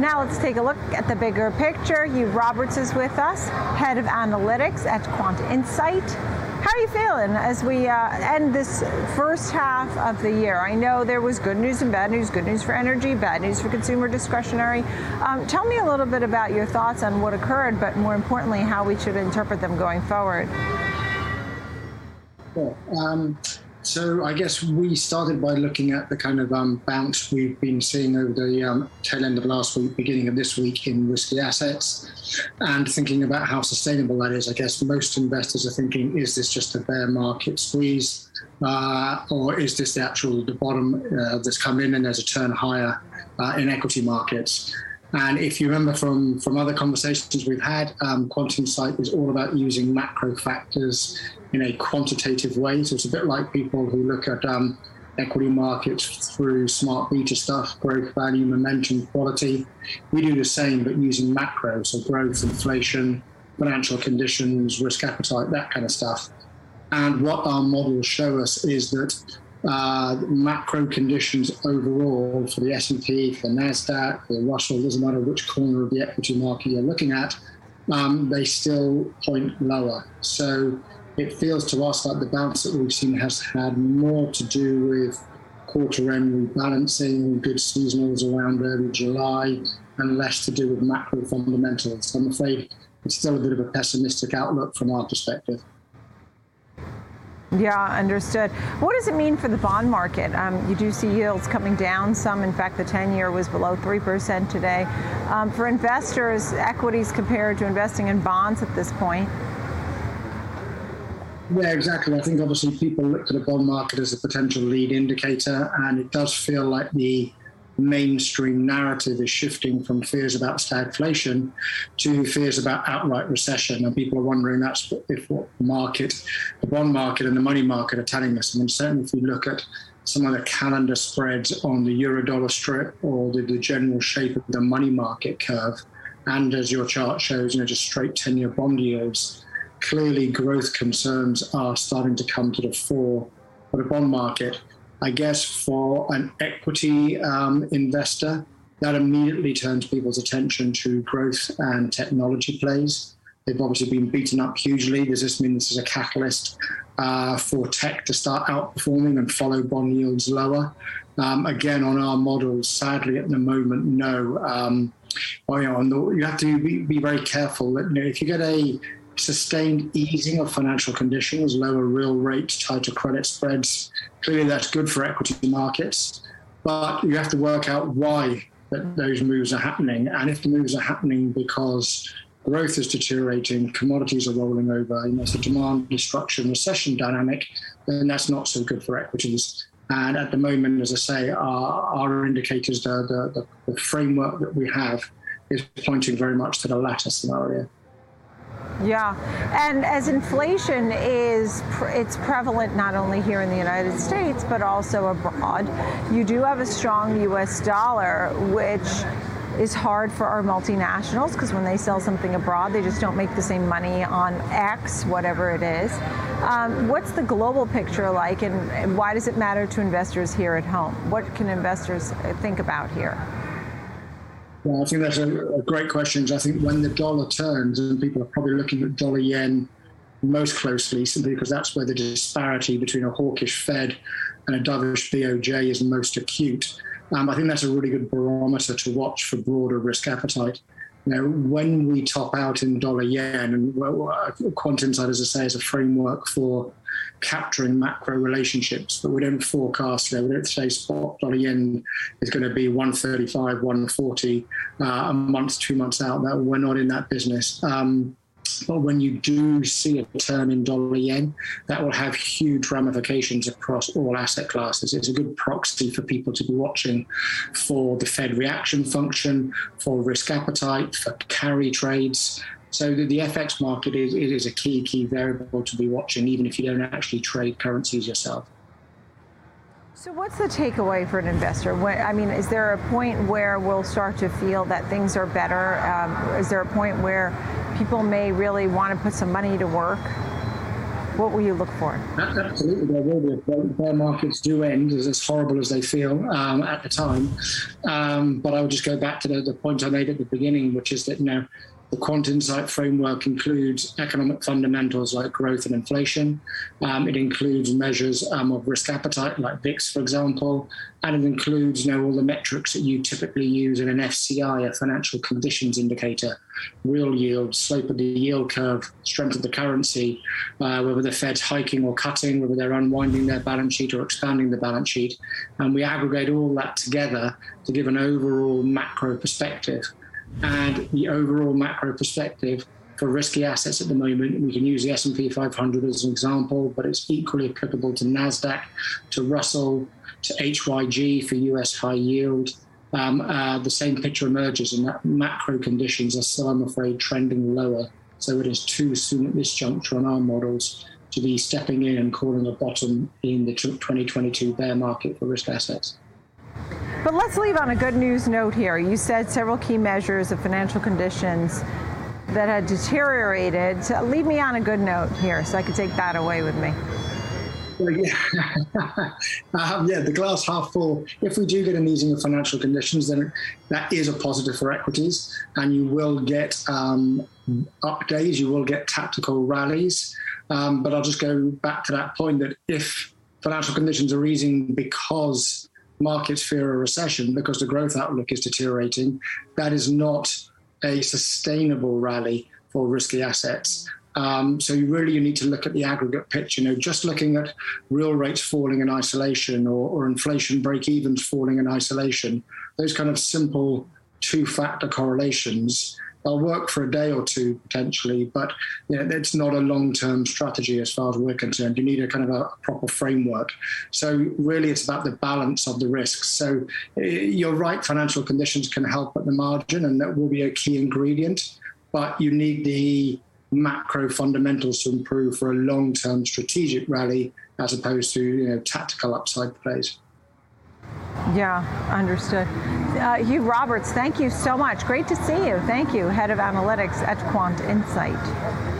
Now let's take a look at the bigger picture. Hugh Roberts is with us, head of analytics at Quant Insight. How are you feeling as we uh, end this first half of the year? I know there was good news and bad news, good news for energy, bad news for consumer discretionary. Um, tell me a little bit about your thoughts on what occurred, but more importantly, how we should interpret them going forward. Well, um, so I guess we started by looking at the kind of um, bounce we've been seeing over the um, tail end of last week, beginning of this week in risky assets, and thinking about how sustainable that is. I guess most investors are thinking, is this just a bear market squeeze, uh, or is this the actual the bottom uh, that's come in and there's a turn higher uh, in equity markets? And if you remember from, from other conversations we've had, um, Quant Insight is all about using macro factors in a quantitative way. So it's a bit like people who look at um, equity markets through smart beta stuff, growth, value, momentum, quality. We do the same, but using macro, so growth, inflation, financial conditions, risk appetite, that kind of stuff. And what our models show us is that uh, macro conditions overall for the S&P, for Nasdaq, for the Russell, doesn't matter which corner of the equity market you're looking at, um, they still point lower. So it feels to us like the bounce that we've seen has had more to do with quarter end rebalancing, good seasonals around early July, and less to do with macro fundamentals. I'm afraid it's still a bit of a pessimistic outlook from our perspective. Yeah, understood. What does it mean for the bond market? Um, you do see yields coming down some. In fact, the 10 year was below 3% today. Um, for investors, equities compared to investing in bonds at this point? Yeah, exactly. I think obviously people look to the bond market as a potential lead indicator, and it does feel like the mainstream narrative is shifting from fears about stagflation to fears about outright recession. And people are wondering that's if what the market, the bond market and the money market are telling us. I mean, certainly if you look at some of the calendar spreads on the euro dollar strip or the, the general shape of the money market curve, and as your chart shows, you know, just straight 10 year bond yields clearly growth concerns are starting to come to the fore for the bond market. I guess for an equity um, investor, that immediately turns people's attention to growth and technology plays. They've obviously been beaten up hugely. Does this mean this is a catalyst uh, for tech to start outperforming and follow bond yields lower? Um, again, on our models, sadly at the moment, no. Um, well, you, know, you have to be, be very careful that you know, if you get a sustained easing of financial conditions, lower real rates, tighter credit spreads. Clearly, that's good for equity markets, but you have to work out why that those moves are happening. And if the moves are happening because growth is deteriorating, commodities are rolling over, know, it's a demand destruction recession dynamic, then that's not so good for equities. And at the moment, as I say, our, our indicators, the, the, the framework that we have, is pointing very much to the latter scenario. Yeah, and as inflation is, it's prevalent not only here in the United States, but also abroad. You do have a strong U.S. dollar, which is hard for our multinationals because when they sell something abroad, they just don't make the same money on X, whatever it is. Um, what's the global picture like, and, why does it matter to investors here at home? What can investors think about here? Well, I think that's a, a, great question. I think when the dollar turns, and people are probably looking at dollar yen most closely, simply because that's where the disparity between a hawkish Fed and a dovish BOJ is most acute. Um, I think that's a really good barometer to watch for broader risk appetite. You know, when we top out in dollar yen, and well, Quant Insight, as I say, is a framework for capturing macro relationships, but we don't forecast. You know, we don't say spot dollar yen is going to be 135, 140 uh, a month, two months out. That we're not in that business. Um, but when you do see a turn in dollar yen, that will have huge ramifications across all asset classes. It's a good proxy for people to be watching for the Fed reaction function, for risk appetite, for carry trades. So the, the FX market is, is a key, key variable to be watching, even if you don't actually trade currencies yourself. So, what's the takeaway for an investor? I mean, is there a point where we'll start to feel that things are better? Um, is there a point where people may really want to put some money to work? What will you look for? Absolutely, there will be. Bear markets do end, as, horrible as they feel um, at the time. Um, but I would just go back to the, the point I made at the beginning, which is that you know the Quant Insight framework includes economic fundamentals like growth and inflation. Um, it includes measures um, of risk appetite, like VIX, for example, and it includes you know, all the metrics that you typically use in an FCI, a financial conditions indicator, real yield, slope of the yield curve, strength of the currency, uh, whether the Fed's hiking or cutting, whether they're unwinding their balance sheet or expanding the balance sheet. And we aggregate all that together to give an overall macro perspective and the overall macro perspective for risky assets at the moment. We can use the S&P 500 as an example, but it's equally applicable to Nasdaq, to Russell, to HYG for US high yield. Um, uh, the same picture emerges, and that macro conditions are still, I'm afraid, trending lower. So it is too soon at this juncture on our models to be stepping in and calling a bottom in the 2022 bear market for risk assets. But let's leave on a good news note here. You said several key measures of financial conditions that had deteriorated. So leave me on a good note here so I can take that away with me. Yeah. um, yeah, the glass half full. If we do get an easing of financial conditions, then that is a positive for equities, and you will get um, up days, you will get tactical rallies. Um, but I'll just go back to that point that if financial conditions are easing because markets fear a recession because the growth outlook is deteriorating, that is not a sustainable rally for risky assets. Um, so you really you need to look at the aggregate picture. You know, just looking at real rates falling in isolation or, or inflation break evens falling in isolation, those kind of simple two factor correlations they'll work for a day or two potentially, but you know, it's not a long-term strategy as far as we're concerned. You need a kind of a proper framework. So really, it's about the balance of the risks. So eh, you're right, financial conditions can help at the margin, and that will be a key ingredient. But you need the macro fundamentals to improve for a long-term strategic rally, as opposed to you know tactical upside plays. Yeah, understood. Uh, Hugh Roberts, thank you so much. Great to see you. Thank you, Head of Analytics at Quant Insight.